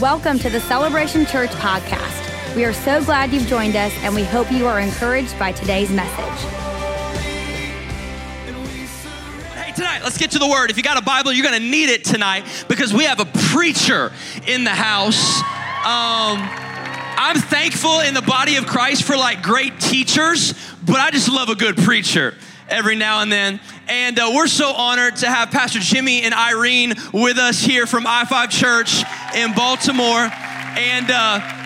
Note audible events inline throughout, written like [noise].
Welcome to the Celebration Church podcast. We are so glad you've joined us, and we hope you are encouraged by today's message. Hey, tonight, let's get to the word. If you got a Bible, you're going to need it tonight because we have a preacher in the house. Um, I'm thankful in the body of Christ for like great teachers, but I just love a good preacher every now and then. And uh, we're so honored to have Pastor Jimmy and Irene with us here from I 5 Church in Baltimore. And uh,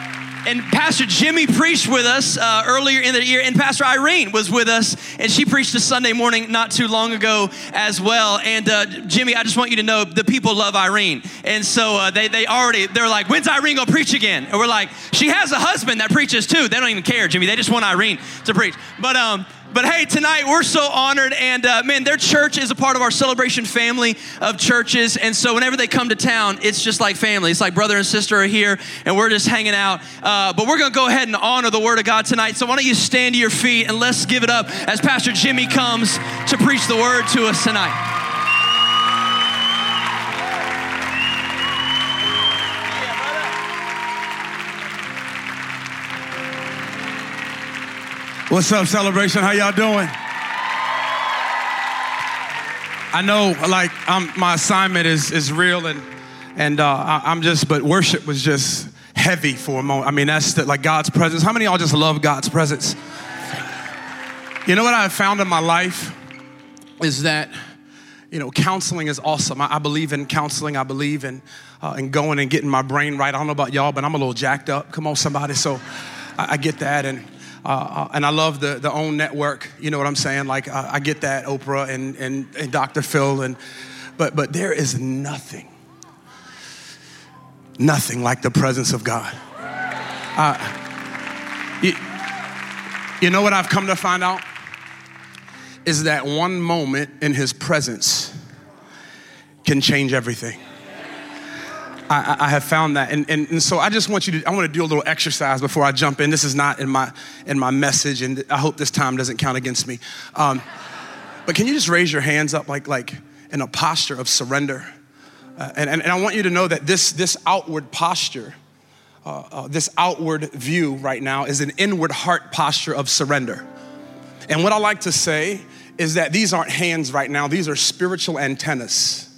and Pastor Jimmy preached with us uh, earlier in the year, and Pastor Irene was with us, and she preached a Sunday morning not too long ago as well. And uh, Jimmy, I just want you to know the people love Irene, and so uh, they they already they're like, when's Irene gonna preach again? And we're like, she has a husband that preaches too. They don't even care, Jimmy. They just want Irene to preach. But um, but hey, tonight we're so honored, and uh, man, their church is a part of our celebration family of churches. And so whenever they come to town, it's just like family. It's like brother and sister are here, and we're just hanging out. Uh, but we're going to go ahead and honor the Word of God tonight. So why don't you stand to your feet and let's give it up as Pastor Jimmy comes to preach the Word to us tonight. What's up, celebration? How y'all doing? I know, like, I'm, my assignment is is real, and and uh, I'm just, but worship was just heavy for a moment. I mean, that's the, like God's presence. How many y'all just love God's presence? You know what I have found in my life is that you know, counseling is awesome. I, I believe in counseling. I believe in, uh, in going and getting my brain right. I don't know about y'all, but I'm a little jacked up. Come on, somebody. So I, I get that. And uh, uh, and I love the, the OWN network. You know what I'm saying? Like, uh, I get that, Oprah and, and, and Dr. Phil. And, but, but there is nothing, nothing like the presence of God. Uh, you, you know what I've come to find out? Is that one moment in His presence can change everything. I, I, have found that. And, and, and, so I just want you to, I want to do a little exercise before I jump in. This is not in my, in my message, and I hope this time doesn't count against me. Um, but can you just raise your hands up like, like in a posture of surrender? Uh, and, and, and, I want you to know that this, this outward posture, uh, uh, this outward view right now is an inward heart posture of surrender. And what I like to say is that these aren't hands right now, these are spiritual antennas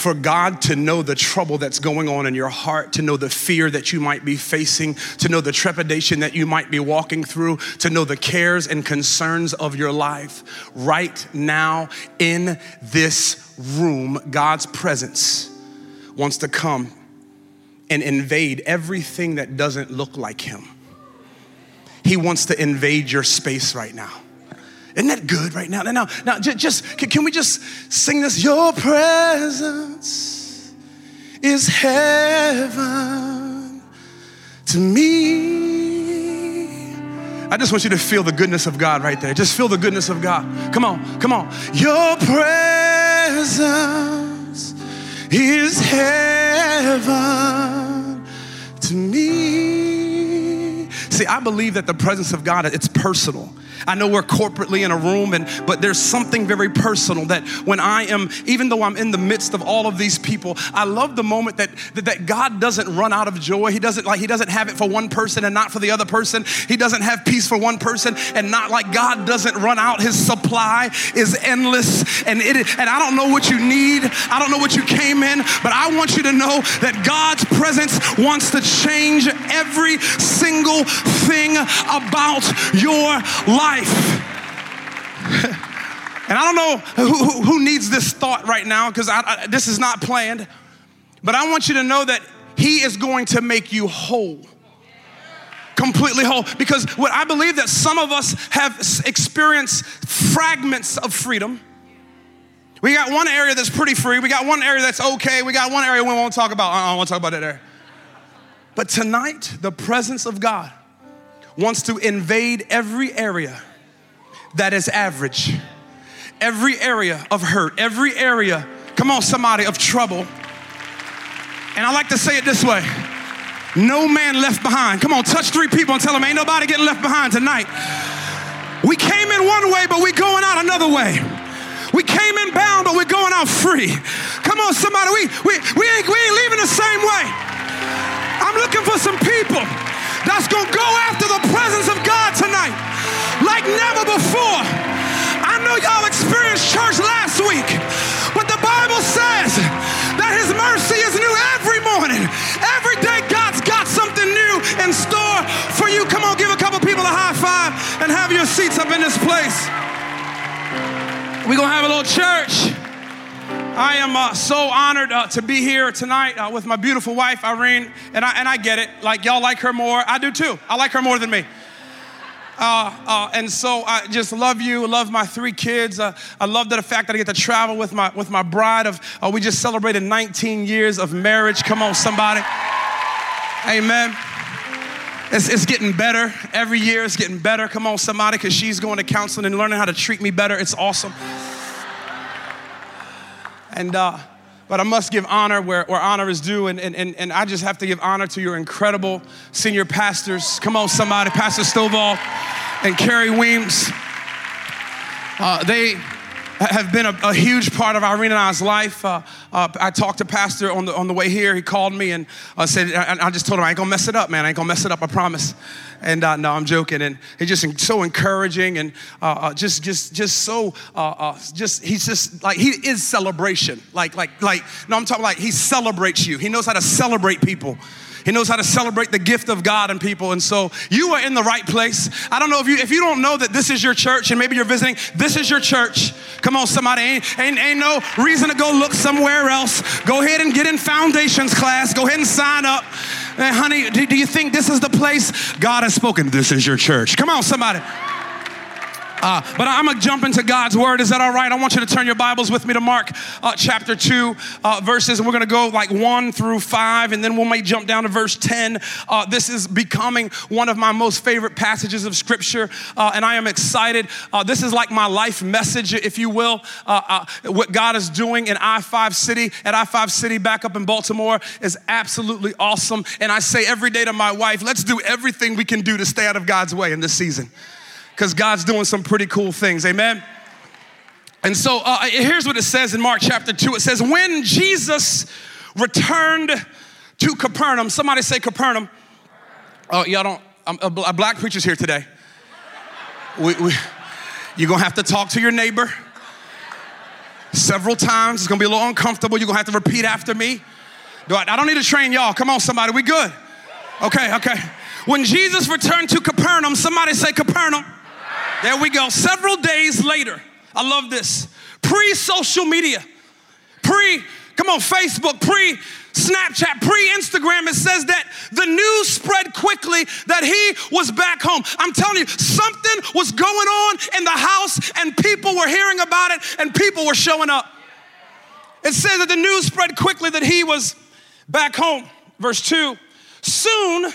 for God to know the trouble that's going on in your heart, to know the fear that you might be facing, to know the trepidation that you might be walking through, to know the cares and concerns of your life. Right now, in this room, God's presence wants to come and invade everything that doesn't look like Him. He wants to invade your space right now. Isn't that good right now? Now, now, just can we just sing this? Your presence is heaven to me. I just want you to feel the goodness of God right there. Just feel the goodness of God. Come on, come on. Your presence is heaven to me. See, I believe that the presence of God, it's personal. I know we're corporately in a room, and but there's something very personal that when I am, even though I'm in the midst of all of these people, I love the moment that, that, that God doesn't run out of joy. He doesn't like He doesn't have it for one person and not for the other person. He doesn't have peace for one person and not like God doesn't run out. His supply is endless, and it and I don't know what you need. I don't know what you came in, but I want you to know that God's presence wants to change every single thing about your life life. and I don't know who, who needs this thought right now because this is not planned, but I want you to know that He is going to make you whole. Completely whole. Because what i believe that some of us have experienced fragments of freedom. We got one area that's pretty free. We got one area that's okay. We got one area we won't talk about. Uh-uh, I don't want to talk about that area. But tonight the presence of god wants to invade every area that is average, every area of hurt, every area, come on, somebody, of trouble. And I like to say it this way no man left behind. Come on, touch three people and tell them ain't nobody getting left behind tonight. We came in one way, but we're going out another way. We came in bound, but we're going out free. Come on, somebody, we, we, we, ain't, we ain't leaving the same way. Never before. I know y'all experienced church last week, but the Bible says that His mercy is new every morning. Every day, God's got something new in store for you. Come on, give a couple people a high five and have your seats up in this place. We're gonna have a little church. I am uh, so honored uh, to be here tonight uh, with my beautiful wife, Irene. And I, and I get it. Like, y'all like her more. I do too. I like her more than me. Uh, uh, and so I just love you, love my three kids. Uh, I love the fact that I get to travel with my, with my bride. Of uh, We just celebrated 19 years of marriage. Come on, somebody. Amen. It's, it's getting better. Every year it's getting better. Come on, somebody, because she's going to counseling and learning how to treat me better. It's awesome. And, uh, but I must give honor where, where honor is due. And, and, and, and I just have to give honor to your incredible senior pastors. Come on, somebody, Pastor Stovall and Kerri Weems. Uh, they have been a, a, huge part of Irene and I's life. Uh, uh, I talked to Pastor on the, on the way here. He called me and uh, said, I, I, just told him, I ain't gonna mess it up, man. I ain't gonna mess it up, I promise. And uh, no, I'm joking. And he's just so encouraging and uh, uh, just, just, just so, just, he's just like, he is celebration. Like, like, like, no, I'm talking like he celebrates you. He knows how to celebrate people. He knows how to celebrate the gift of God and people. And so you are in the right place. I don't know if you if you don't know that this is your church and maybe you're visiting, this is your church. Come on, somebody. Ain't, ain't, ain't no reason to go look somewhere else. Go ahead and get in foundations class. Go ahead and sign up. Honey, do, do you think this is the place God has spoken? This is your church. Come on, somebody. Uh, but I'm going to jump into God's word. Is that all right? I want you to turn your Bibles with me to Mark uh, chapter 2 uh, verses, and we're going to go like 1 through 5, and then we might jump down to verse 10. Uh, this is becoming one of my most favorite passages of Scripture, uh, and I am excited. Uh, this is like my life message, if you will. what God is doing in I 5 City, at I 5 City back up in Baltimore, is absolutely awesome. And I say every day to my wife, let's do everything we can do to stay out of God's way in this season because God's doing some pretty cool things. Amen. And so uh, here's what it says in Mark chapter 2 it says, When Jesus returned to Capernaum, somebody say Capernaum. Oh, y'all don't, I'm, a black preacher's here today. We, we, you're gonna have to talk to your neighbor several times. It's gonna be a little uncomfortable. You're gonna have to repeat after me. I don't need to train y'all. Come on, somebody, we good. Okay, okay. When Jesus returned to Capernaum, somebody say Capernaum. There we go. Several days later, I love this. Pre social media, pre, come on, Facebook, pre Snapchat, pre Instagram, it says that the news spread quickly that he was back home. I'm telling you, something was going on in the house, and people were hearing about it, and people were showing up. It says that the news spread quickly that he was back home. Verse 2 Soon,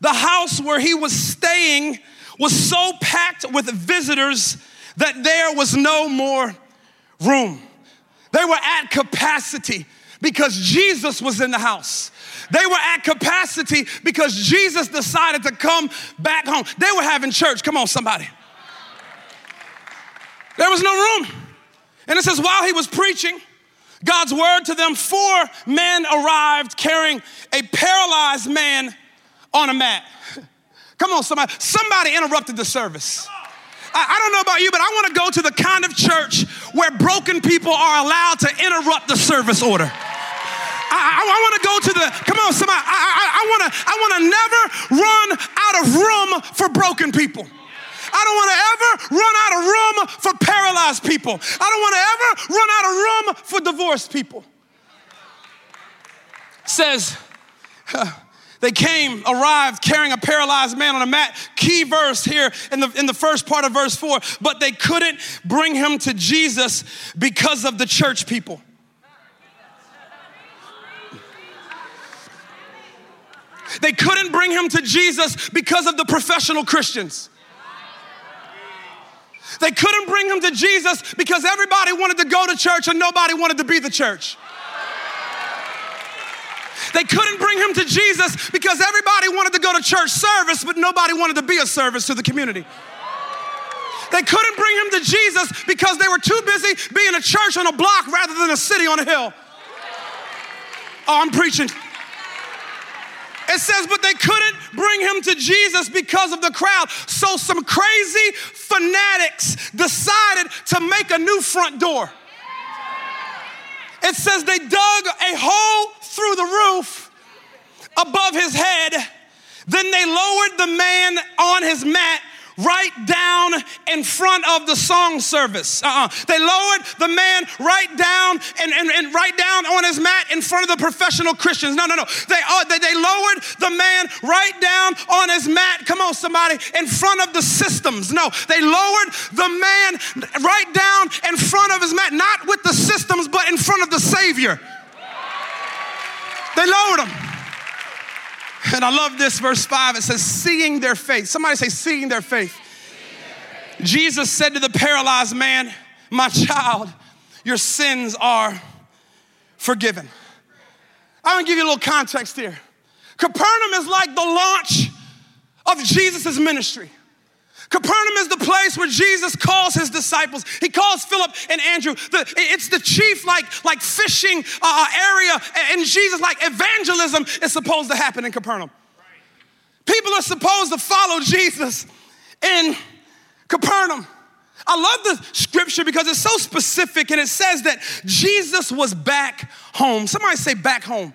the house where he was staying was so packed with visitors that there was no more room. They were at capacity because Jesus was in the house. They were at capacity because Jesus decided to come back home. They were having church. Come on, somebody. There was no room. And it says, while he was preaching God's word to them, four men arrived carrying a paralyzed man on a mat. Come on, somebody. Somebody interrupted the service. I, don't know about you, but I want to go to the kind of church where broken people are allowed to interrupt the service order. I, I, I want to go to the, come on, somebody. I, I want to I want to never run out of room for broken people. I don't want to ever run out of room for paralyzed people. I don't want to ever run out of room for divorced people. Says, [laughs] they came, arrived, carrying a paralyzed man on a mat. Key verse here in the, in the first part of verse four, but they couldn't bring him to Jesus because of the church people. They couldn't bring him to Jesus because of the professional Christians. They couldn't bring him to Jesus because everybody wanted to go to church and nobody wanted to be the church. They couldn't bring him to Jesus because everybody wanted to go to church service, but nobody wanted to be a service to the community. They couldn't bring him to Jesus because they were too busy being a church on a block rather than a city on a hill. Oh, I'm preaching. It says, but they couldn't bring him to Jesus because of the crowd. So some crazy fanatics decided to make a new front door. It says they dug a hole through the roof above his head. Then they lowered the man on his mat right down in front of the song service. Uh-uh. They lowered the man right down and, and, and right down on his mat in front of the professional Christians. No, no, no. They, uh, they, they lowered the man right down on his mat. Come on, somebody, in front of the systems. No, they lowered the man right down in front of his mat, not with the systems, but in front of the Savior. They lowered him. And I love this, verse 5. It says, seeing their faith. Somebody say, seeing their faith. Jesus said to the paralyzed man, My child, your sins are forgiven. I'm gonna give you a little context here. Capernaum is like the launch of Jesus' ministry. Capernaum is the place where Jesus calls his disciples. He calls Philip and Andrew. The, it's the chief, like, like fishing uh, area. And Jesus, like evangelism, is supposed to happen in Capernaum. People are supposed to follow Jesus in Capernaum. I love the scripture because it's so specific and it says that Jesus was back home. Somebody say back home.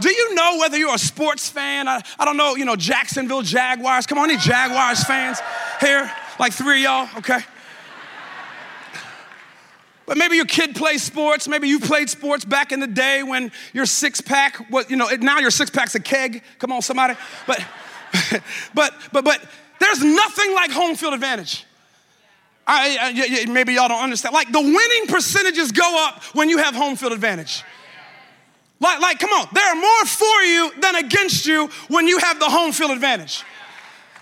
Do you know whether you're a sports fan? I, I don't know, you know, Jacksonville Jaguars. Come on, any Jaguars fans here? Like three of y'all, okay? But maybe your kid plays sports. Maybe you played sports back in the day when your six pack was, you know, now your six pack's a keg. Come on, somebody. But, [laughs] but, but, but there's nothing like home field advantage. I, I, maybe y'all don't understand. Like the winning percentages go up when you have home field advantage. Like, like, come on, there are more for you than against you when you have the home field advantage.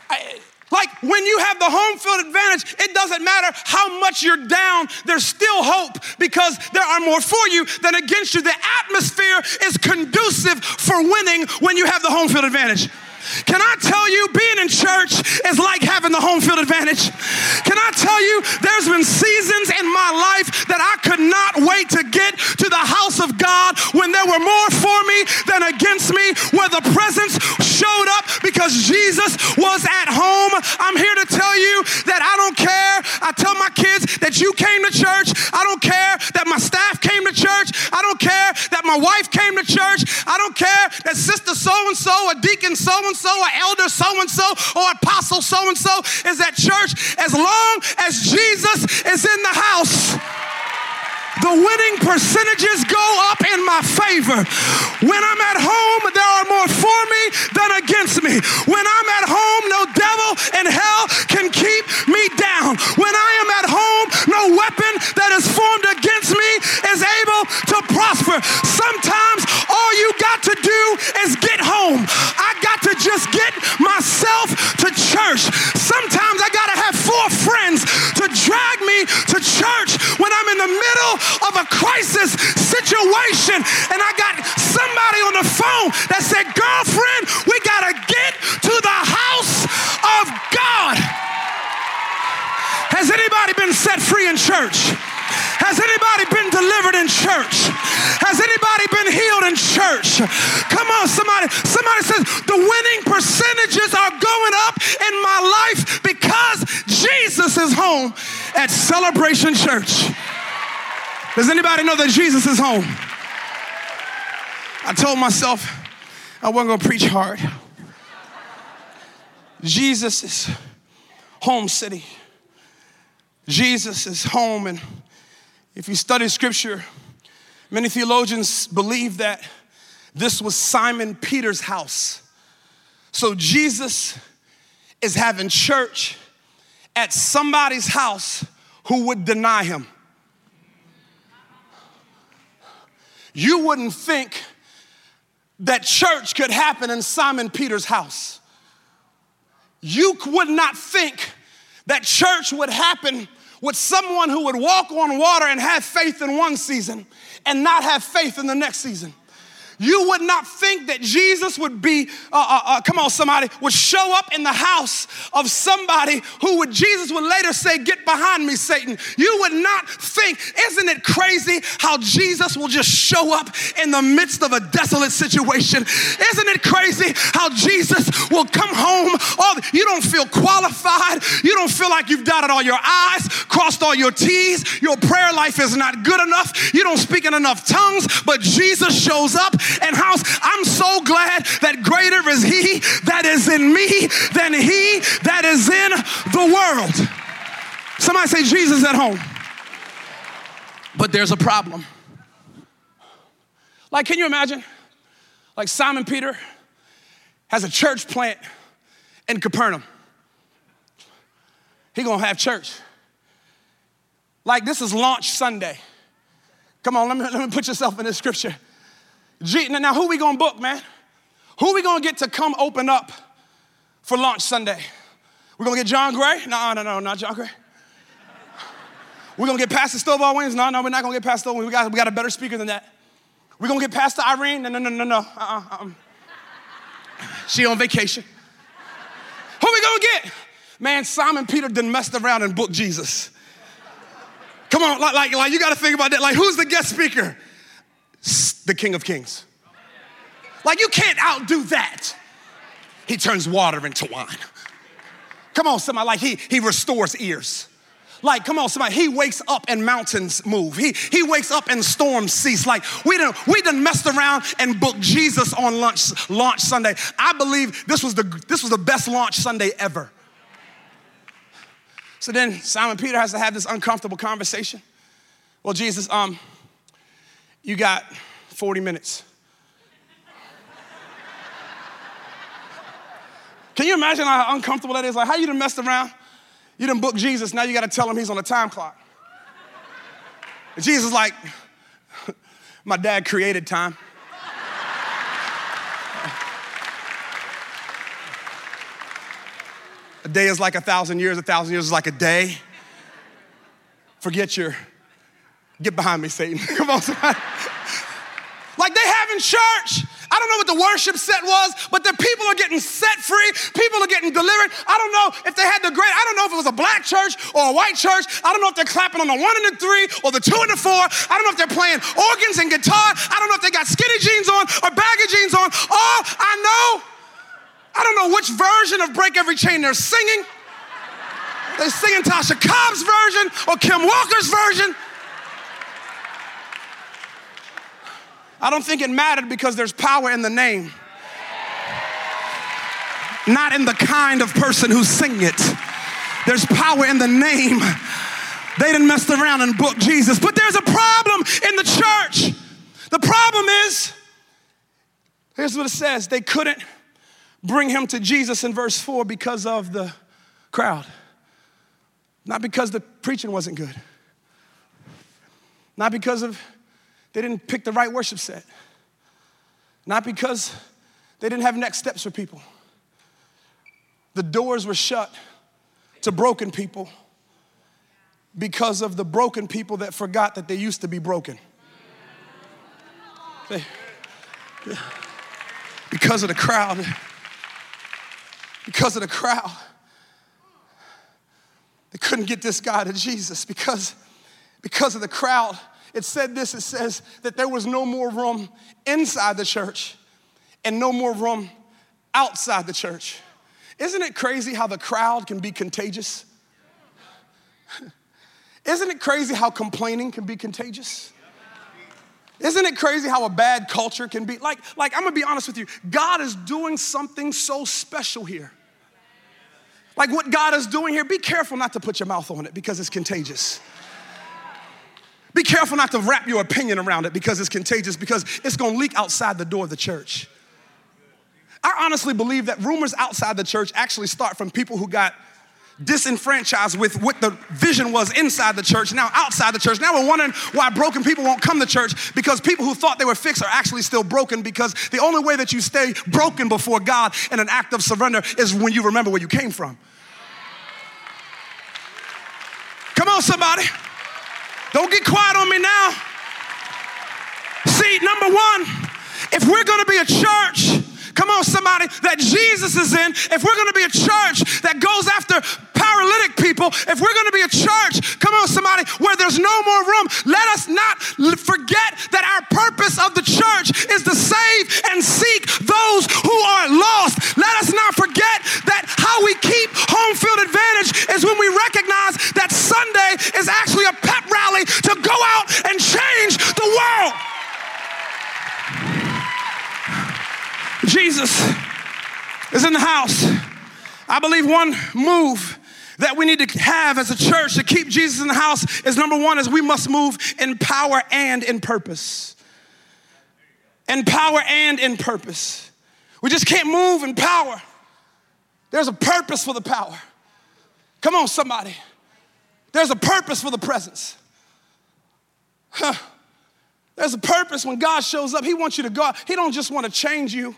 I, like when you have the home field advantage, it doesn't matter how much you're down, there's still hope because there are more for you than against you. The atmosphere is conducive for winning when you have the home field advantage. Can I tell you, being in church is like having the home field advantage? Can I tell you, there's been seasons in my life that I could not wait to get to the house of God when there were more for me than against me, where the presence showed up because Jesus was at home. I'm here to tell you that I don't care. I tell my kids that you came to church. I don't care that my staff came to church. I don't care that my wife came to church. I don't care that sister so and so, a deacon so and so, or elder so and so, or apostle so and so is at church. As long as Jesus is in the house, the winning percentages go up in my favor. When I'm at home, there are more for me than against me. When I'm at home, no devil in hell can keep me down. When I am at home, no weapon that is formed against me is able to prosper. Sometimes all you got to do is get home. Church. Sometimes I got to have four friends to drag me to church when I'm in the middle of a crisis situation and I got somebody on the phone that said, Girlfriend, we got to get to the house of God. Has anybody been set free in church? In church? Has anybody been healed in church? Come on, somebody. Somebody says the winning percentages are going up in my life because Jesus is home at Celebration Church. Does anybody know that Jesus is home? I told myself I wasn't going to preach hard. Jesus is home city. Jesus is home. And if you study scripture, many theologians believe that this was Simon Peter's house. So Jesus is having church at somebody's house who would deny him. you wouldn't think that church could happen in Simon Peter's house. You would not think that church would happen with someone who would walk on water and have faith in one season and not have faith in the next season. you would not think that Jesus would be, uh, uh, uh, come on, somebody, would show up in the house of somebody who would, Jesus would later say, Get behind me, Satan. You would not think, isn't it crazy how Jesus will just show up in the midst of a desolate situation? Isn't it crazy how Jesus will come home? All, feel like you've dotted all your I's, crossed all your T's. Your prayer life is not good enough. You don't speak in enough tongues, but Jesus shows up and house. I'm so glad that greater is he that is in me than he that is in the world. Somebody say Jesus at home. But there's a problem. Like, can you imagine? Like Simon Peter has a church plant in Capernaum. He gonna have church. Like this is launch Sunday. Come on, let me, let me put yourself in this scripture. G, now, who we gonna book, man? Who we gonna get to come open up for launch Sunday? We gonna get John Gray? No, no, no, not John Gray. We're gonna get Pastor Stovall Weems? No, no, we're not gonna get Pastor Weems. We got, we got a better speaker than that. We're gonna get Pastor Irene? No, no, no, no, no. Uh-uh, uh-uh. She on vacation. Who we gonna get? Man, Simon Peter done messed around and booked Jesus. Come on, like, like, like you gotta think about that. Like, who's the guest speaker? the King of Kings. Like, you can't outdo that. He turns water into wine. Come on, somebody, like, he, he restores ears. Like, come on, somebody, he wakes up and mountains move. He, he wakes up and storms cease. Like, we done, we done messed around and booked Jesus on launch, launch Sunday. I believe this was, the, this was the best launch Sunday ever. So then Simon Peter has to have this uncomfortable conversation. Well, Jesus, um, you got 40 minutes. Can you imagine how uncomfortable that is? Like, how you done messed around? You done booked Jesus, now you gotta tell him he's on a time clock. And Jesus like, [laughs] my dad created time. A day is like a thousand years, a thousand years is like a day. Forget your Get behind me, Satan. [laughs] Come on, somebody. like they have in church. I don't know what the worship set was, but the people are getting set free. People are getting delivered. I don't know if they had the great, I don't know if it was a black church or a white church. I don't know if they're clapping on the one and the three or the two and the four. I don't know if they're playing organs and guitar. I don't know if they got skinny jeans on or baggy jeans on. All I know, I don't know which version of Break Every Chain they're singing. They're singing Tasha Cobbs' version or Kim Walker's version. I don't think it mattered because there's power in the name, not in the kind of person who's singing it. There's power in the name. They didn't mess around and book Jesus. But there's a problem in the church. The problem is, here's what it says they couldn't bring him to Jesus in verse 4 because of the crowd, not because the preaching wasn't good, not because of they didn't pick the right worship set. Not because they didn't have next steps for people. The doors were shut to broken people because of the broken people that forgot that they used to be broken. They, because of the crowd, because of the crowd, they couldn't get this guy to Jesus because, because of the crowd it said this it says that there was no more room inside the church and no more room outside the church. Isn't it crazy how the crowd can be contagious? [laughs] Isn't it crazy how complaining can be contagious? Isn't it crazy how a bad culture can be? Like, like I'm gonna be honest with you, God is doing something so special here. Like what God is doing here, be careful not to put your mouth on it because it's contagious. Be careful not to wrap your opinion around it because it's contagious, because it's gonna leak outside the door of the church. I honestly believe that rumors outside the church actually start from people who got disenfranchised with what the vision was inside the church, now outside the church. Now we're wondering why broken people won't come to church because people who thought they were fixed are actually still broken because the only way that you stay broken before God in an act of surrender is when you remember where you came from. Come on, somebody. Don't get quiet on me now. See, number one, If we're gonna be a church, come on, somebody, that Jesus is in, if we're gonna be a church that goes after paralytic people, if we're gonna be a church, come on, somebody, where there's no more room, let us not forget that our purpose of the church is to save and seek those who are lost. Let us move that we need to have as a church to keep Jesus in the house is number one is we must move in power and in purpose. In power and in purpose. We just can't move in power. There's a purpose for the power. Come on, somebody. There's a purpose for the presence. Huh. There's a purpose when God shows up. He wants you to go. He don't just want to change you.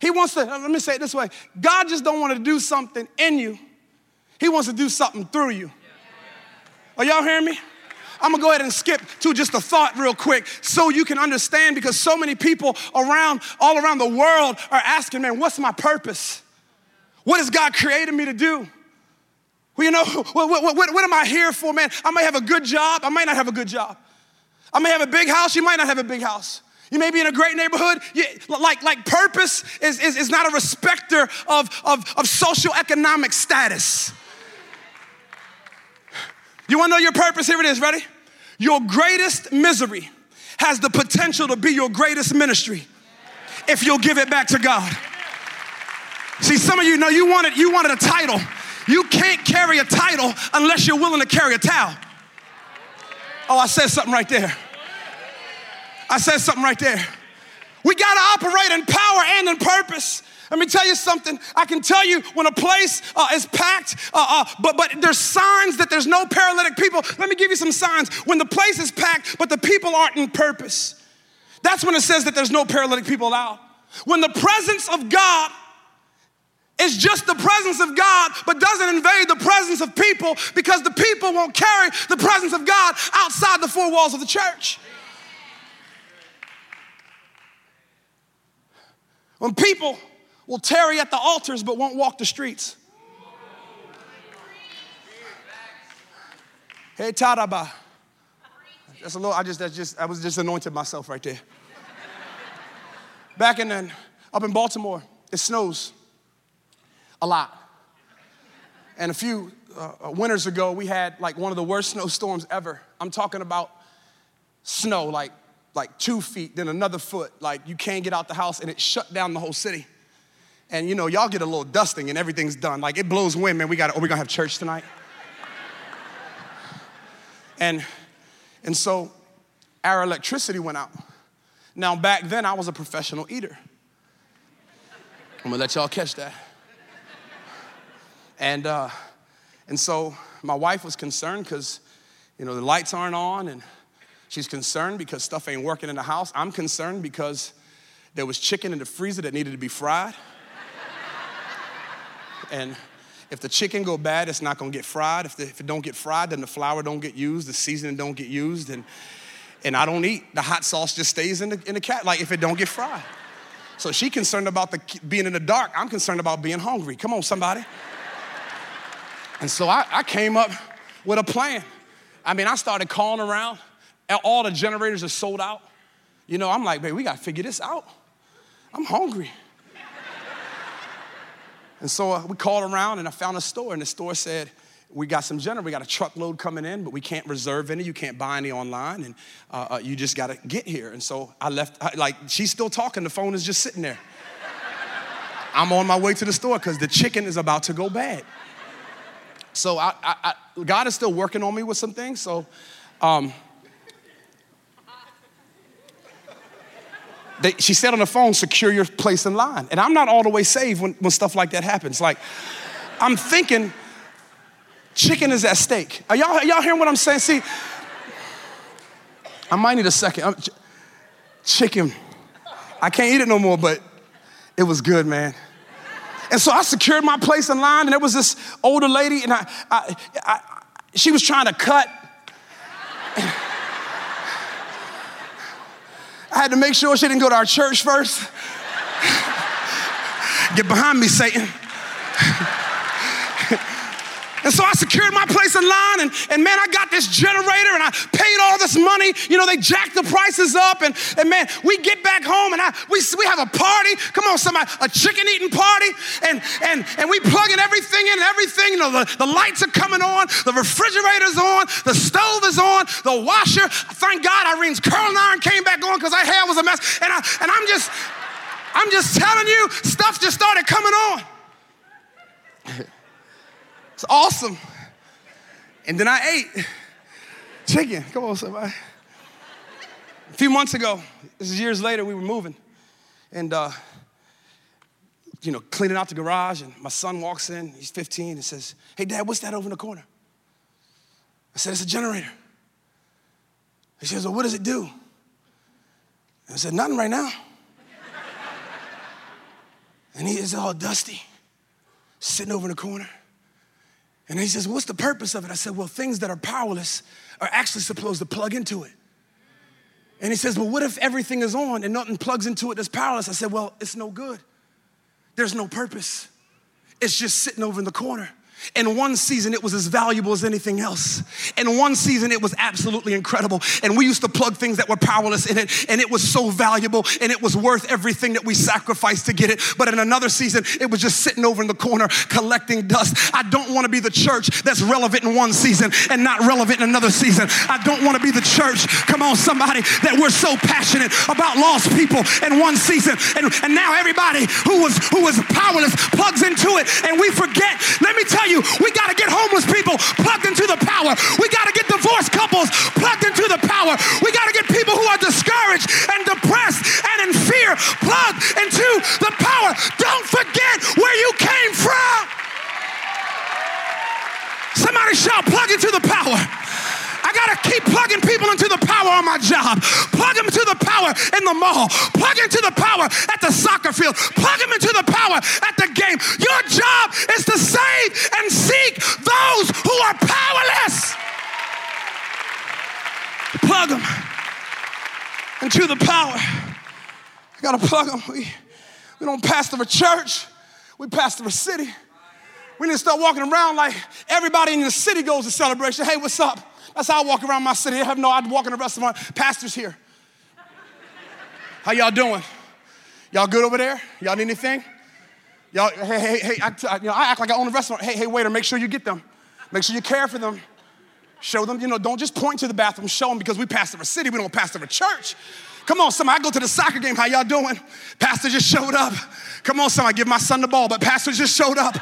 He wants to, let me say it this way. God just don't want to do something in you. He wants to do something through you. Are y'all hearing me? I'm gonna go ahead and skip to just a thought real quick so you can understand because so many people around, all around the world are asking, man, what's my purpose? What has God created me to do? Well, you know, [laughs] what, what, what, what am I here for, man? I may have a good job, I might not have a good job. I may have a big house, you might not have a big house. You may be in a great neighborhood. You, like, like purpose is, is, is not a respecter of, of, of socioeconomic status. You wanna know your purpose? Here it is, ready? Your greatest misery has the potential to be your greatest ministry if you'll give it back to God. See, some of you know you wanted, you wanted a title. You can't carry a title unless you're willing to carry a towel. Oh, I said something right there. I said something right there. We got to operate in power and in purpose. Let me tell you something. I can tell you when a place uh, is packed, uh, uh, but, but there's signs that there's no paralytic people. Let me give you some signs. When the place is packed, but the people aren't in purpose, that's when it says that there's no paralytic people allowed. When the presence of God is just the presence of God, but doesn't invade the presence of people because the people won't carry the presence of God outside the four walls of the church. When people will tarry at the altars but won't walk the streets. Hey, Taraba. That's a little, I just, that's just, I was just anointed myself right there. Back in then, up in Baltimore, it snows a lot. And a few uh, winters ago, we had like one of the worst snowstorms ever. I'm talking about snow, like, like two feet, then another foot. Like you can't get out the house, and it shut down the whole city. And you know, y'all get a little dusting and everything's done. Like it blows wind, man. We got, oh, we gonna have church tonight. [laughs] and and so our electricity went out. Now back then I was a professional eater. I'm gonna let y'all catch that. And uh, and so my wife was concerned because you know the lights aren't on and she's concerned because stuff ain't working in the house. I'm concerned because there was chicken in the freezer that needed to be fried. [laughs] And if the chicken go bad, it's not gonna get fried. If, the, if, it don't get fried, then the flour don't get used, the seasoning don't get used, and, and I don't eat. The hot sauce just stays in the, in the cat, like if it don't get fried. So she concerned about the, being in the dark. I'm concerned about being hungry. Come on, somebody. And so I, I came up with a plan. I mean, I started calling around. All the generators are sold out. You know, I'm like, babe, we gotta figure this out. I'm hungry. And so uh, we called around and I found a store, and the store said, we got some generators, we got a truckload coming in, but we can't reserve any. You can't buy any online, and uh, uh, you just got to get here. And so I left, I, like, she's still talking, the phone is just sitting there. I'm on my way to the store because the chicken is about to go bad. So I, I, God is still working on me with some things. So um, They, she said on the phone, secure your place in line. And I'm not all the way saved when, when stuff like that happens. Like, I'm thinking, chicken is at stake. Are y'all, y'all hearing what I'm saying? See, I might need a second. I'm, chicken, I can't eat it no more, but it was good, man. And so I secured my place in line, and there was this older lady, and I, I, I she was trying to cut. I had to make sure she didn't go to our church first. [laughs] Get behind me, Satan. And so I secured my place in line, and, and man, I got this generator and I paid all this money. You know, they jacked the prices up, and, and man, we get back home and I, we, we have a party. Come on, somebody, a chicken eating party, and, and, and we plugging everything in, everything. You know, the, the lights are coming on, the refrigerator's on, the stove is on, the washer. Thank God Irene's curling iron came back on because her hair was a mess. And, I, and I'm just, I'm just telling you, stuff just started coming on. It's awesome. And then I ate chicken. Come on, somebody. A few months ago, this is years later, we were moving. And, uh, you know, cleaning out the garage. And my son walks in, he's 15, and says, Hey, Dad, what's that over in the corner? I said, It's a generator. He says, Well, what does it do? And I said, Nothing right now. and he is all dusty, sitting over in the corner. And he says, What's the purpose of it? I said, Well, things that are powerless are actually supposed to plug into it. And he says, Well, what if everything is on and nothing plugs into it that's powerless? I said, Well, it's no good. There's no purpose. It's just sitting over in the corner. In one season, it was as valuable as anything else. In one season, it was absolutely incredible. And we used to plug things that were powerless in it, and it was so valuable, and it was worth everything that we sacrificed to get it. But in another season, it was just sitting over in the corner collecting dust. I don't want to be the church that's relevant in one season and not relevant in another season. I don't want to be the church, come on, somebody, that we're so passionate about lost people in one season. And, and now everybody who was who was powerless plugs into it, and we forget. Let me tell you you, we got to get homeless people plugged into the power. We got to get divorced couples plugged into the power. We got to get people who are discouraged and depressed and in fear plugged into the power. Don't forget where you came from. Somebody shout, plug into the power. Keep plugging people into the power on my job. Plug them into the power in the mall. Plug into the power at the soccer field. Plug them into the power at the game. Your job is to save and seek those who are powerless. Plug them into the power. I gotta plug them. We, we don't pastor a church, we pastor a city. We need to start walking around like everybody in the city goes to celebration. Hey, what's up? That's how I walk around my city. I have no, I'd walk in a restaurant. Pastor's here. How y'all doing? Y'all good over there? Y'all need anything? Y'all, hey, hey, hey, I, you know, I act like I own a restaurant. Hey, hey, waiter, make sure you get them. Make sure you care for them. Show them, you know, don't just point to the bathroom, show them because we pastor a city, we don't pastor a church. Come on, somebody, I go to the soccer game. How y'all doing? Pastor just showed up. Come on, somebody, give my son the ball, but pastor just showed up.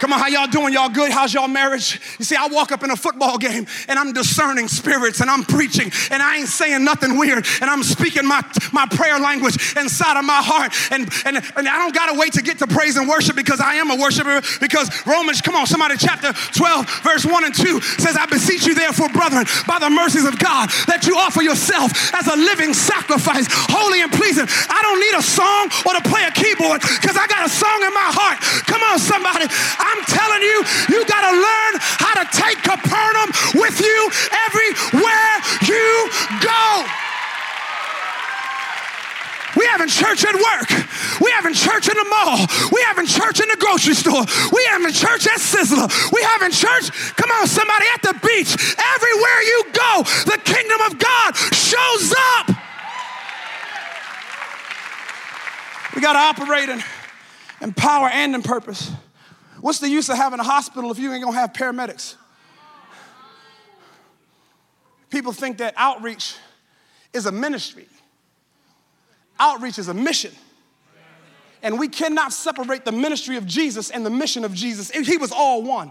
Come on, how y'all doing? Y'all good? How's y'all marriage? You see, I walk up in a football game and I'm discerning spirits and I'm preaching and I ain't saying nothing weird and I'm speaking my, my prayer language inside of my heart. And, and, and I don't gotta wait to get to praise and worship because I am a worshiper. Because Romans, come on, somebody, chapter 12, verse 1 and 2 says, I beseech you, therefore, brethren, by the mercies of God, that you offer yourself as a living sacrifice, holy and pleasing. I don't need a song or to play a keyboard because I got a song in my heart. Come on, somebody. I'm telling you, you got to learn how to take Capernaum with you everywhere you go. We having church at work. We having church in the mall. We having church in the grocery store. We having church at Sizzler. We having church, come on, somebody at the beach. Everywhere you go, the kingdom of God shows up. We got to operate in, in power and in purpose. What's the use of having a hospital if you ain't gonna have paramedics? People think that outreach is a ministry, outreach is a mission. And we cannot separate the ministry of Jesus and the mission of Jesus. He was all one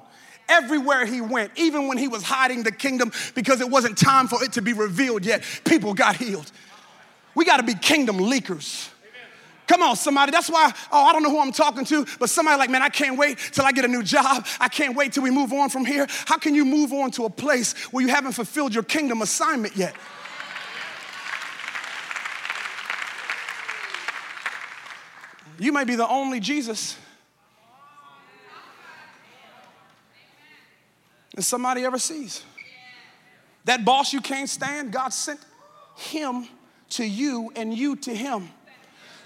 everywhere he went, even when he was hiding the kingdom because it wasn't time for it to be revealed yet, people got healed. We got to be kingdom leakers. Come on, somebody. That's why, oh, I don't know who I'm talking to, but somebody like, man, I can't wait till I get a new job. I can't wait till we move on from here. How can you move on to a place where you haven't fulfilled your kingdom assignment yet? You may be the only Jesus that somebody ever sees. That boss you can't stand, God sent him to you and you to him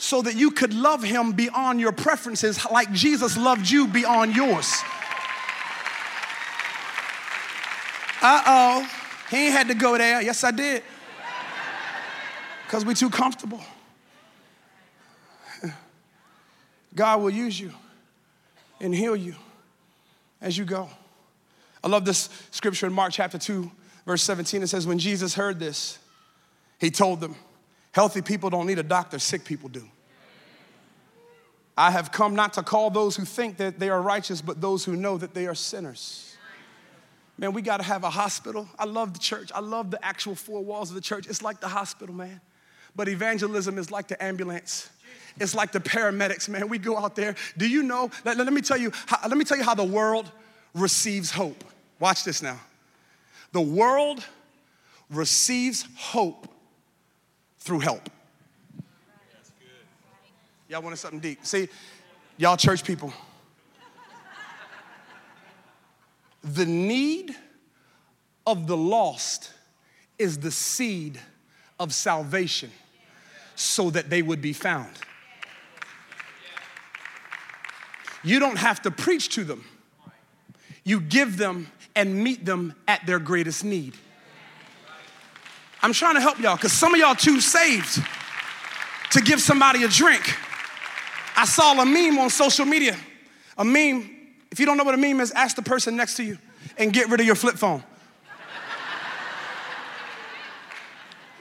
so that you could love him beyond your preferences like Jesus loved you beyond yours. Uh oh, he ain't had to go there. Yes, I did. Because we're too comfortable. God will use you and heal you as you go. I love this scripture in Mark chapter 2, verse 17. It says, When Jesus heard this, he told them, Healthy people don't need a doctor, sick people do. I have come not to call those who think that they are righteous, but those who know that they are sinners. Man, we got to have a hospital. I love the church. I love the actual four walls of the church. It's like the hospital, man. But evangelism is like the ambulance. It's like the paramedics, man. We go out there. Do you know? Let, let me tell you. How, let me tell you how the world receives hope. Watch this now. The world receives hope through help. Y'all wanted something deep. See, y'all church people. The need of the lost is the seed of salvation so that they would be found. You don't have to preach to them, you give them and meet them at their greatest need. I'm trying to help y'all because some of y'all too saved to give somebody a drink. I saw a meme on social media. A meme, if you don't know what a meme is, ask the person next to you and get rid of your flip phone.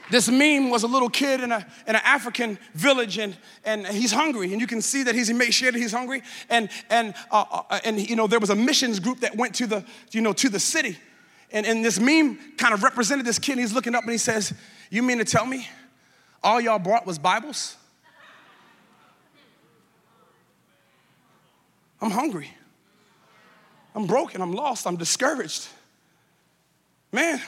This meme was a little kid in, a, in an African village, and, and he's hungry, and you can see that he's emaciated, he's hungry, and, and, uh, uh, and you know, there was a missions group that went to the, you know, to the city, and, and this meme kind of represented this kid, and he's looking up and he says, you mean to tell me all y'all brought was Bibles? I'm hungry. I'm broken. I'm lost. I'm discouraged. Man,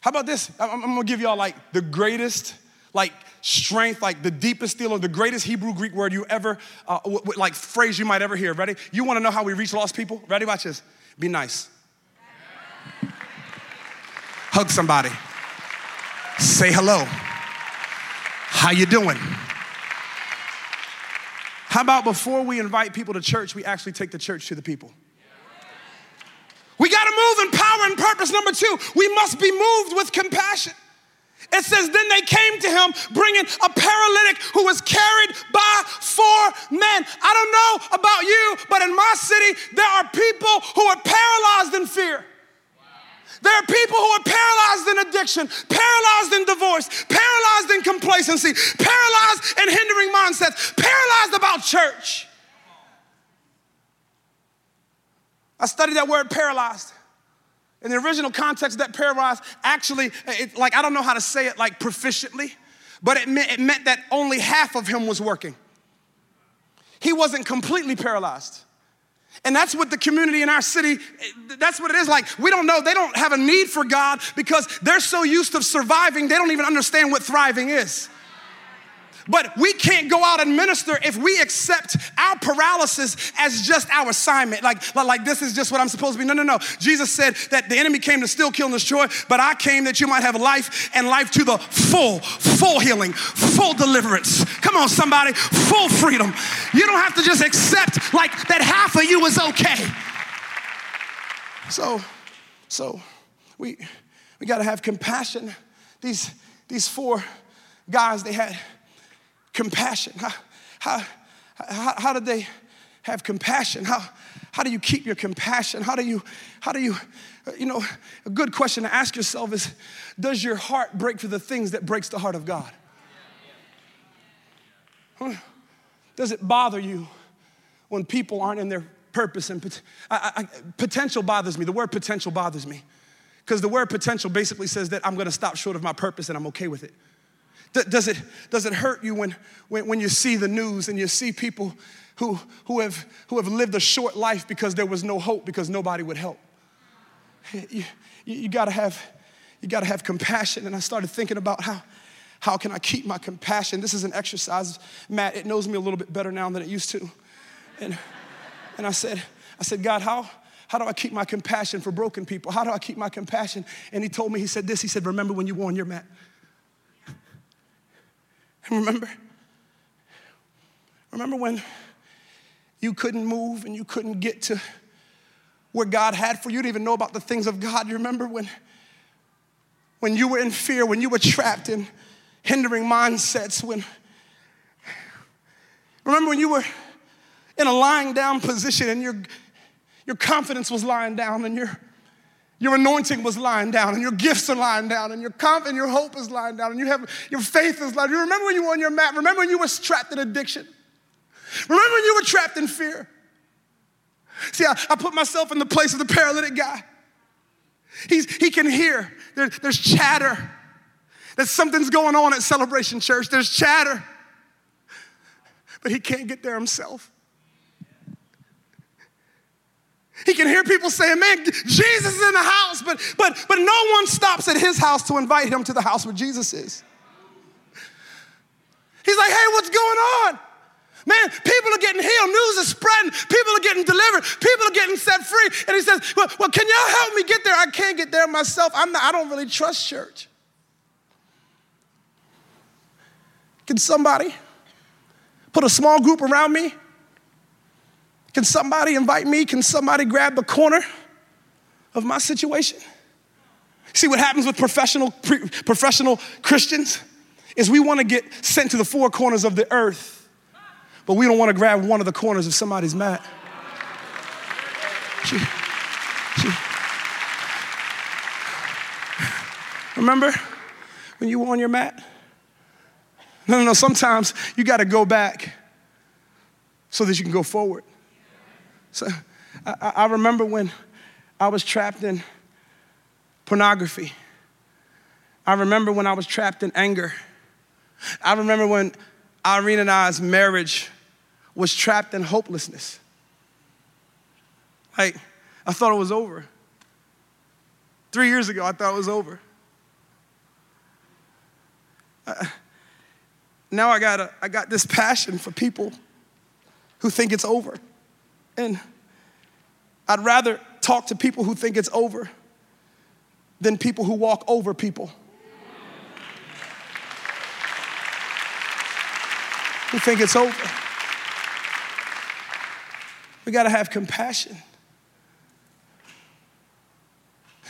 how about this? I'm, I'm gonna give y'all like the greatest, like strength, like the deepest deal of the greatest Hebrew Greek word you ever, uh, w- w- like phrase you might ever hear. Ready? You wanna know how we reach lost people? Ready? Watch this. Be nice. Hug somebody. Say hello. How you doing? How about before we invite people to church, we actually take the church to the people? We got to move in power and purpose. Number two, we must be moved with compassion. It says, Then they came to him bringing a paralytic who was carried by four men. I don't know about you, but in my city, there are people who are paralyzed in fear. There are people who are paralyzed in addiction, paralyzed in divorce, paralyzed in complacency, paralyzed in hindering mindsets, paralyzed about church. I studied that word paralyzed. In the original context, that paralyzed actually, it, like, I don't know how to say it like proficiently, but it meant, it meant that only half of him was working. He wasn't completely paralyzed. And that's what the community in our city, that's what it is like. We don't know, they don't have a need for God because they're so used to surviving, they don't even understand what thriving is. But we can't go out and minister if we accept our paralysis as just our assignment. Like, like this is just what I'm supposed to be. No, no, no. Jesus said that the enemy came to steal, kill, and destroy, but I came that you might have life and life to the full, full healing, full deliverance. Come on, somebody, full freedom. You don't have to just accept like that half of you is okay. So, so we we got to have compassion. These these four guys, they had compassion? How, how, how, how did they have compassion? How, how do you keep your compassion? How do you, how do you, uh, you know, a good question to ask yourself is, does your heart break for the things that breaks the heart of God? Does it bother you when people aren't in their purpose and pot- I, I, potential bothers me. The word potential bothers me because the word potential basically says that I'm going to stop short of my purpose and I'm okay with it. Does it, does it hurt you when, when, when you see the news and you see people who, who, have, who have lived a short life because there was no hope because nobody would help? You, you, gotta have, you gotta have compassion. And I started thinking about how, how can I keep my compassion? This is an exercise, Matt, it knows me a little bit better now than it used to. And, and I said, I said, God, how, how do I keep my compassion for broken people? How do I keep my compassion? And he told me, he said this, he said, remember when you wore your mat. And [laughs] remember, remember when you couldn't move and you couldn't get to where God had for you to even know about the things of God. You remember when, when you were in fear, when you were trapped in hindering mindsets, when remember when you were in a lying down position and your, your confidence was lying down and your, your anointing was lying down and your gifts are lying down and your confidence, your hope is lying down and you have your faith is lying. You remember when you were on your mat? Remember when you were trapped in addiction? Remember when you were trapped in fear? See, I, I put myself in the place of the paralytic guy. He's, he can hear. There, there's chatter. That something's going on at Celebration Church. There's chatter. But he can't get there himself. He can hear people saying, man, Jesus is in the house, but, but, but no one stops at his house to invite him to the house where Jesus is. He's like, hey, what's going on? Man, people are getting healed. News is spreading. People are getting delivered. People are getting set free. And he says, well, well can y'all help me get there? I can't get there myself. I'm not, I don't really trust church. Can somebody put a small group around me? Can somebody invite me? Can somebody grab the corner of my situation? See what happens with professional, pre- professional Christians is we want to get sent to the four corners of the earth but we don't want to grab one of the corners of somebody's mat. She, she. Remember when you were on your mat? No, no, no. Sometimes you got to go back so that you can go forward. So I, I remember when I was trapped in pornography. I remember when I was trapped in anger. I remember when Irene and I's marriage was trapped in hopelessness. Like, I thought it was over. Three years ago, I thought it was over. Uh, now I got, a, I got this passion for people who think it's over. And I'd rather talk to people who think it's over than people who walk over people. Who think it's over. We got to have compassion.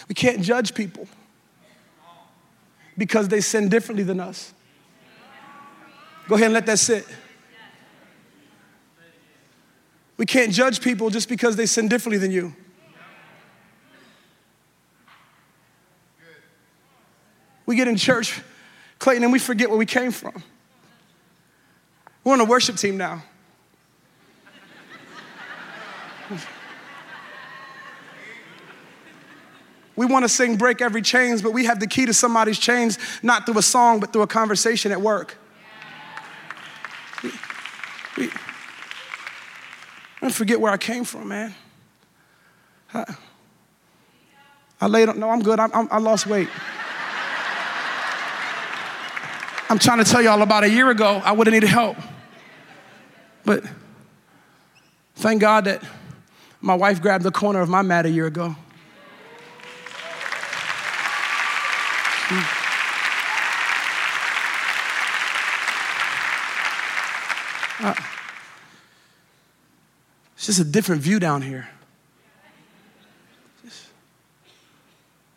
We can't judge people because they sin differently than us. Go ahead and let that sit. We can't judge people just because they sin differently than you. We get in church, Clayton, and we forget where we came from. We're on a worship team now. We want to sing Break Every Chains, but we have the key to somebody's chains not through a song, but through a conversation at work. We, we, I don't forget where I came from, man. I, I laid on, no, I'm good. I, I, I lost weight. I'm trying to tell y'all about a year ago, I would have needed help. But thank God that my wife grabbed the corner of my mat a year ago. It's just a different view down here.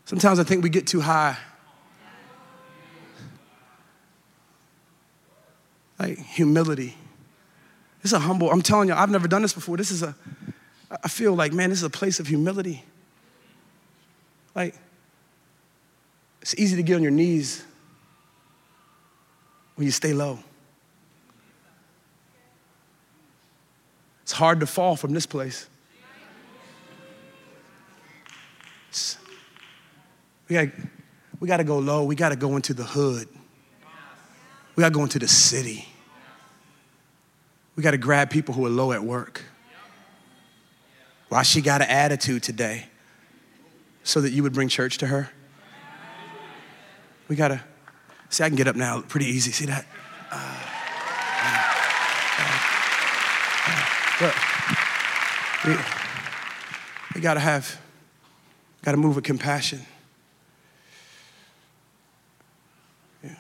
Sometimes I think we get too high. Like humility. This is a humble, I'm telling you, I've never done this before. This is a, I feel like, man, this is a place of humility. Like, it's easy to get on your knees when you stay low. It's hard to fall from this place. We got we got to go low. We got to go into the hood. We got to go into the city. We got to grab people who are low at work. Why she got an attitude today? So that you would bring church to her? We got to, see, I can get up now pretty easy. See that? Uh, uh, we, we got to have, got to move with compassion. Yeah.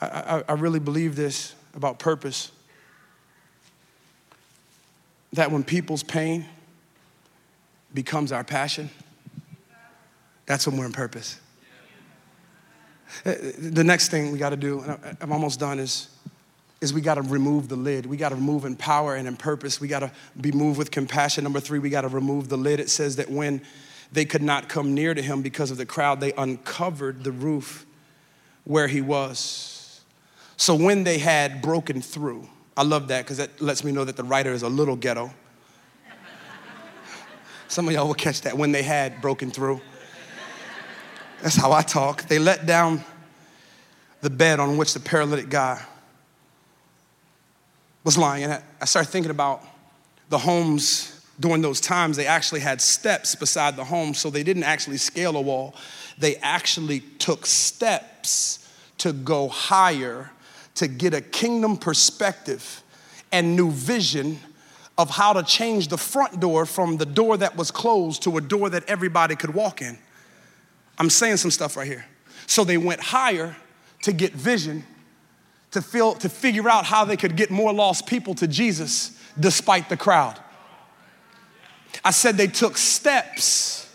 I, I, I, really believe this about purpose that when people's pain becomes our passion, that's when we're in purpose. The next thing we got to do, and I'm almost done, is, is we got to remove the lid. We got to move in power and in purpose. We got to be moved with compassion. Number three, we got to remove the lid. It says that when they could not come near to him because of the crowd, they uncovered the roof where he was. So when they had broken through, I love that because that lets me know that the writer is a little ghetto. [laughs] Some of y'all will catch that when they had broken through. That's how I talk. They let down the bed on which the paralytic guy was lying. And I started thinking about the homes during those times. They actually had steps beside the home, so they didn't actually scale a wall. They actually took steps to go higher to get a kingdom perspective and new vision of how to change the front door from the door that was closed to a door that everybody could walk in. I'm saying some stuff right here. So they went higher to get vision, to, feel, to figure out how they could get more lost people to Jesus despite the crowd. I said they took steps,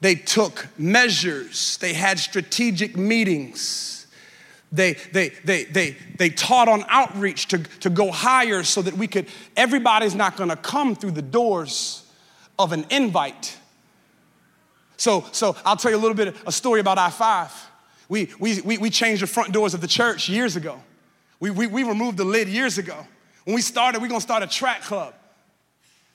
they took measures, they had strategic meetings. They, they, they, they, they taught on outreach to, to go higher so that we could, everybody's not gonna come through the doors of an invite so, so I'll tell you a little bit, a story about I 5. We, we, we, we changed the front doors of the church years ago. We, we, we removed the lid years ago. When we started, we're gonna start a track club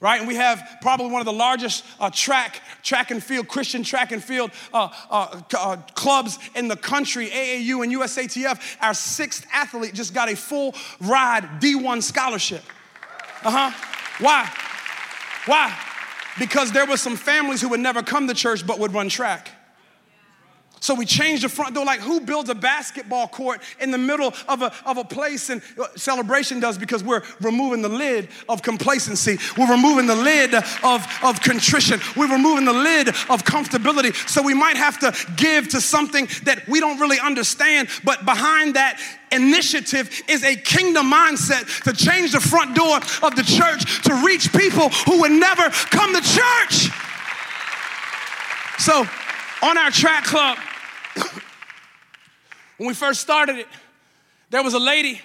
right? And we have probably one of the largest uh, track, track and field, Christian track and field uh, uh, uh clubs in the country, AAU and USATF. Our sixth athlete just got a full ride D1 scholarship. Uh huh. Why? Why? because there were some families who would never come to church but would run track. So we changed the front door. Like, who builds a basketball court in the middle of a, of a place? And uh, celebration does because we're removing the lid of complacency. We're removing the lid of, of contrition. We're removing the lid of comfortability. So we might have to give to something that we don't really understand, but behind that initiative is a kingdom mindset to change the front door of the church to reach people who would never come to church. So, on our track club, [coughs] when we first started it, there was a lady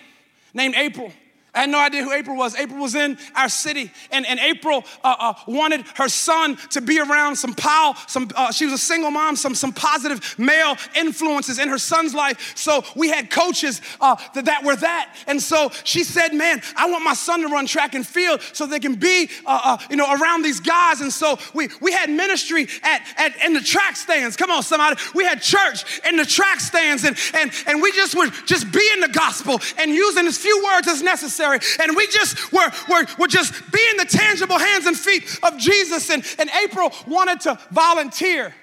named April I had no idea who April was. April was in our city, and, and April uh, uh, wanted her son to be around some pow. Some uh, she was a single mom, some some positive male influences in her son's life. So we had coaches uh, that, that were that, and so she said, "Man, I want my son to run track and field so they can be, uh, uh, you know, around these guys." And so we we had ministry at, at in the track stands. Come on, somebody. We had church in the track stands, and and and we just were just being the gospel and using as few words as necessary necessary. And we just were, were, were just being the tangible hands and feet of Jesus. And, and April wanted to volunteer.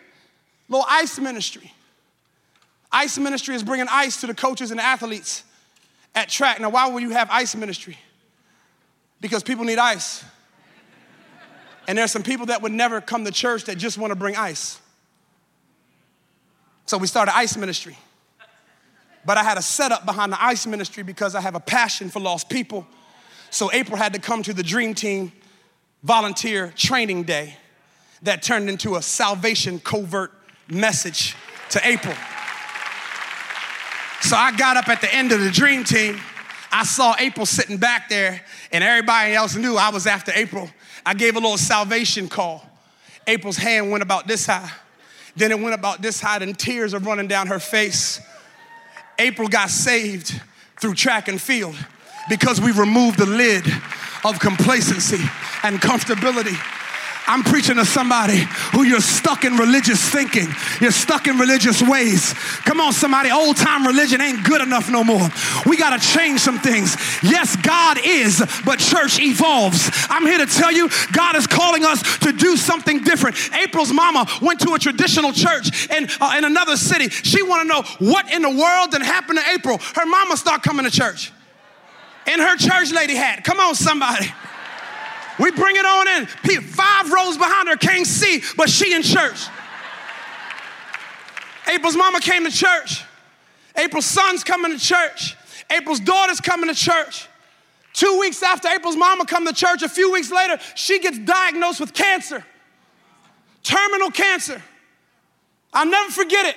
Little ice ministry. Ice ministry is bringing ice to the coaches and athletes at track. Now, why would you have ice ministry? Because people need ice. And there's some people that would never come to church that just want to bring ice. So we started ice ministry. But I had a setup behind the ice ministry because I have a passion for lost people. So April had to come to the Dream Team volunteer training day that turned into a salvation covert message to April. So I got up at the end of the Dream Team. I saw April sitting back there, and everybody else knew I was after April. I gave a little salvation call. April's hand went about this high. Then it went about this high, and tears are running down her face. April got saved through track and field because we removed the lid of complacency and comfortability I'm preaching to somebody who you're stuck in religious thinking. You're stuck in religious ways. Come on, somebody. Old time religion ain't good enough no more. We got to change some things. Yes, God is, but church evolves. I'm here to tell you, God is calling us to do something different. April's mama went to a traditional church in, uh, in another city. She want to know what in the world did happen to April. Her mama start coming to church in her church lady hat. Come on, somebody. We bring it on in. Five rows behind her can't see, but she in church. April's mama came to church April's son's coming to church. April's daughter's coming to church. Two weeks after April's mama come to church, a few weeks later, she gets diagnosed with cancer, terminal cancer. I'll never forget it.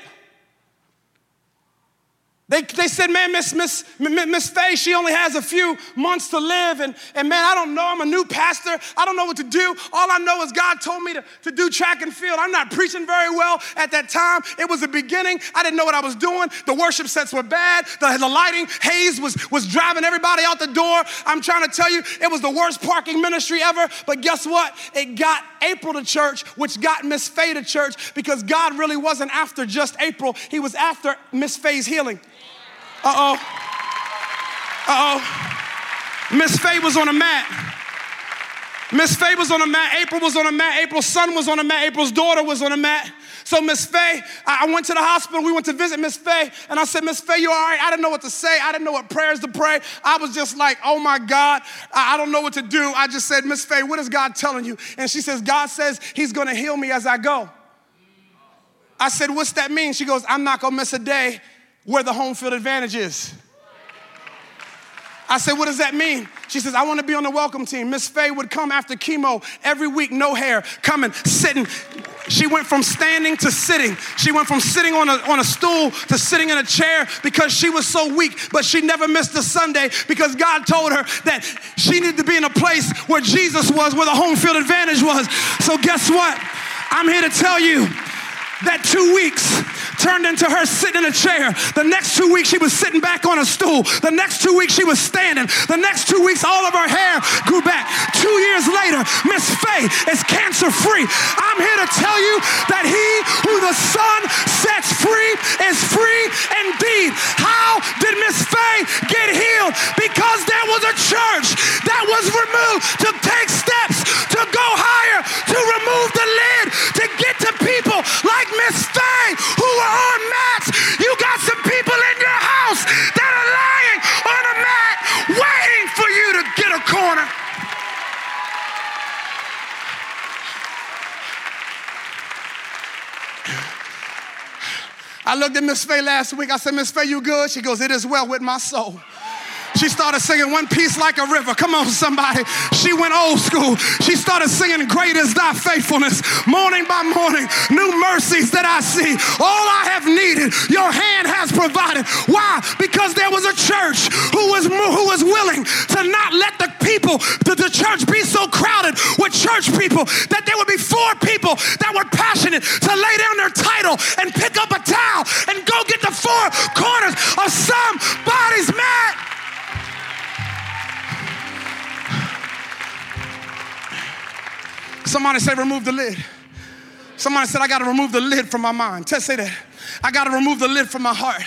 They, they said, man, Miss, Miss, Miss Faye, she only has a few months to live. And, and man, I don't know. I'm a new pastor. I don't know what to do. All I know is God told me to, to do track and field. I'm not preaching very well at that time. It was the beginning. I didn't know what I was doing. The worship sets were bad. The, the lighting haze was, was driving everybody out the door. I'm trying to tell you, it was the worst parking ministry ever. But guess what? It got April to church, which got Miss Faye to church because God really wasn't after just April. He was after Miss Faye's healing. Uh oh. Uh oh. Miss Faye was on a mat. Miss Faye was on a mat. April was on a mat. April's son was on a mat. April's daughter was on a mat. So Miss Faye, I went to the hospital. We went to visit Miss Faye, and I said, Miss Faye, you all right? I didn't know what to say. I didn't know what prayers to pray. I was just like, oh my God, I don't know what to do. I just said, Miss Faye, what is God telling you? And she says, God says He's to heal me as I go. I said, what's that mean? She goes, I'm not to miss a day where the home field advantage is. I said, What does that mean? She says, I want to be on the welcome team. Miss Faye would come after chemo every week, no hair, coming, sitting. She went from standing to sitting. She went from sitting on a, on a stool to sitting in a chair because she was so weak, but she never missed a Sunday because God told her that she needed to be in a place where Jesus was, where the home field advantage was. So, guess what? I'm here to tell you that two weeks turned into her sitting in a chair. The next two weeks, she was sitting back on a stool. The next two weeks, she was standing. The next two weeks, all of her hair grew back. Two years later, Miss Faye is cancer free. I'm here to tell you that he who the Son sets free is free indeed. How did Miss Faye get healed? Because there was a church that was removed to take steps to go higher, to remove the lid, to get to people like Miss Faye who are on mats. You got some people in your house that are lying on a mat waiting for you to get a corner. I looked at Miss Faye last week. I said, Miss Faye, you good? She goes, It is well with my soul. She started singing When Peace Like a River. Come on, somebody. She went old school. She started singing Great is Thy Faithfulness. Morning by morning, new mercies that I see. All I have needed, your hand has provided. Why? Because there was a church who was, who was willing to not let the people, the, the church be so crowded with church people that there would be four people that were passionate to lay down their title and pick up a towel and go get the four corners of somebody's mat. Somebody say, remove the lid. Somebody said, I got to remove the lid from my mind. Tell say that. I got to remove the lid from my heart.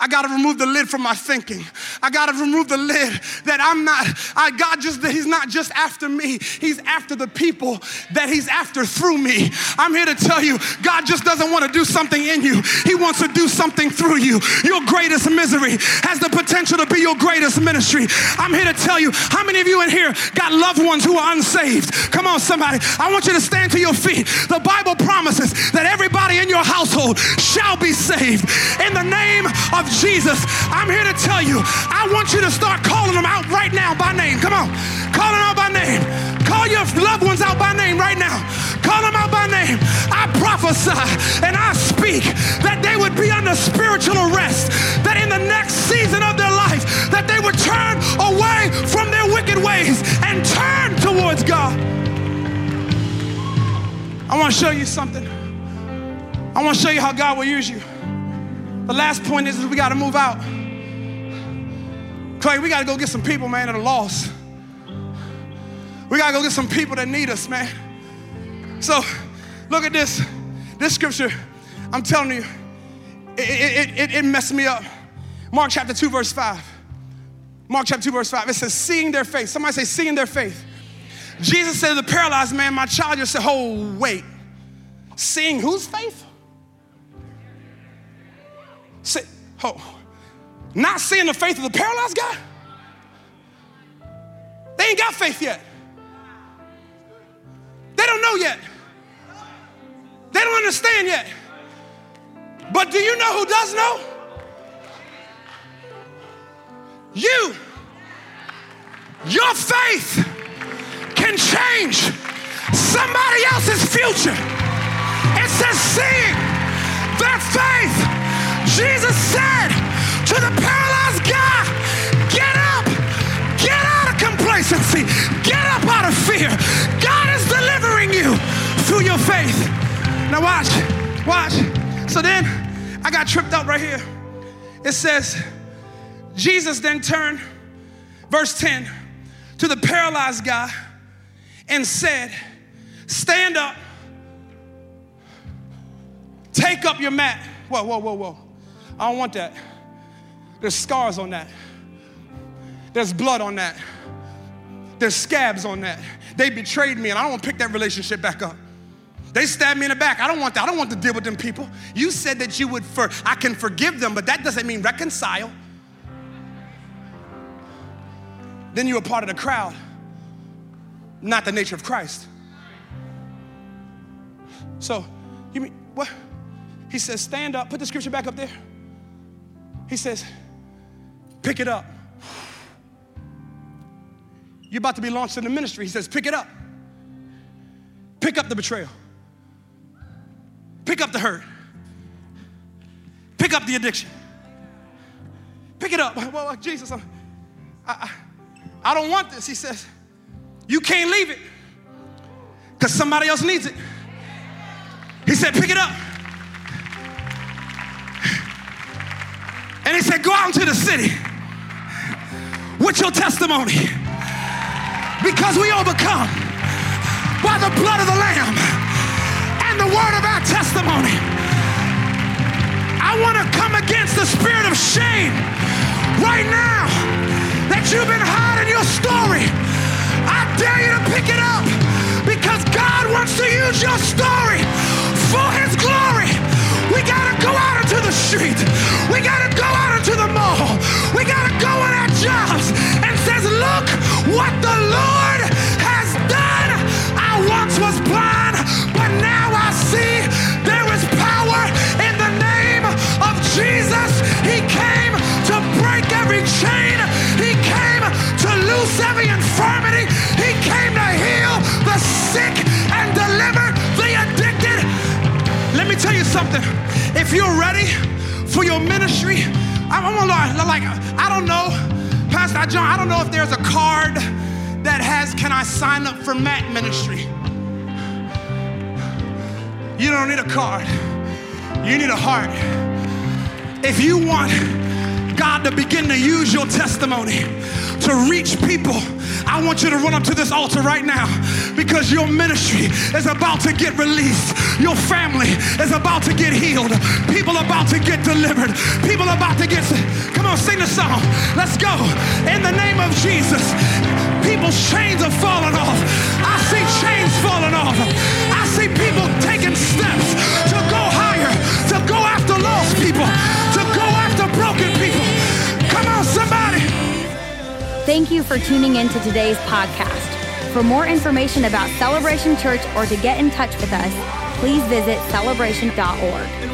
I got to remove the lid from my thinking. I got to remove the lid that I'm not, I, God just, He's not just after me, He's after the people that He's after through me. I'm here to tell you, God just doesn't want to do something in you, He wants to do something through you. Your greatest misery has the potential to be your greatest ministry. I'm here to tell you, how many of you in here got loved ones who are unsaved? Come on, somebody. I want you to stand to your feet. The Bible promises that everybody in your household shall be saved. In the name of Jesus, I'm here to tell you, I want you to start calling them out right now by name. Come on, call them out by name. Call your loved ones out by name right now. Call them out by name. I prophesy and I speak that they would be under spiritual arrest, that in the next season of their life, that they would turn away from their wicked ways and turn towards God. I want to show you something. I want to show you how God will use you. The last point is, is we got to move out. Clay, we got to go get some people, man, that are lost. We got to go get some people that need us, man. So, look at this. This scripture, I'm telling you, it, it, it, it messed me up. Mark chapter 2, verse 5. Mark chapter 2, verse 5. It says, seeing their faith. Somebody say, seeing their faith. Jesus said to the paralyzed man, My child, you said, Oh, wait. Seeing whose faith? Say, oh, not seeing the faith of the paralyzed guy? They ain't got faith yet. They don't know yet. They don't understand yet. But do you know who does know? You, your faith can change somebody else's future. It says, seeing their faith, Jesus said to the paralyzed guy, Get up, get out of complacency, get up out of fear. God is delivering you through your faith. Now, watch, watch. So then I got tripped up right here. It says, Jesus then turned, verse 10, to the paralyzed guy and said, Stand up, take up your mat. Whoa, whoa, whoa, whoa. I don't want that. There's scars on that, there's blood on that, there's scabs on that. They betrayed me, and I don't want to pick that relationship back up. They stabbed me in the back. I don't want that. I don't want to deal with them people. You said that you would, for I can forgive them, but that doesn't mean reconcile. Then you're a part of the crowd, not the nature of Christ. So, you mean what? He says, stand up. Put the scripture back up there. He says, pick it up. You're about to be launched in the ministry. He says, pick it up. Pick up the betrayal. Pick up the hurt. Pick up the addiction. Pick it up. [laughs] Well, Jesus, I, I, I don't want this. He says, You can't leave it because somebody else needs it. He said, Pick it up. And he said, Go out into the city with your testimony because we overcome by the blood of the Lamb and the word of our testimony. I want to come against the spirit of shame right now that you've been hiding your story. I dare you to pick it up because God wants to use your story for his glory. We gotta go out into the street. We gotta go out into the mall. We gotta go on our jobs and says, look what the Lord has done. I once was blind, but now I see there is power in the name of Jesus. He came to break every chain, He came to loose every infirmity, He came to heal the sick and deliver the addicted. Let me tell you something. If you're ready for your ministry, I'm, I'm like, I don't know, Pastor John, I don't know if there's a card that has, can I sign up for mat ministry? You don't need a card. You need a heart. If you want God to begin to use your testimony to reach people, I want you to run up to this altar right now because your ministry is about to get released. Your family is about to get healed. People about to get delivered. People about to get. Come on, sing the song. Let's go. In the name of Jesus, people's chains are falling off. I see chains falling off. I see people taking steps to go higher, to go after lost people, to go after broken people. Thank you for tuning in to today's podcast. For more information about Celebration Church or to get in touch with us, please visit celebration.org.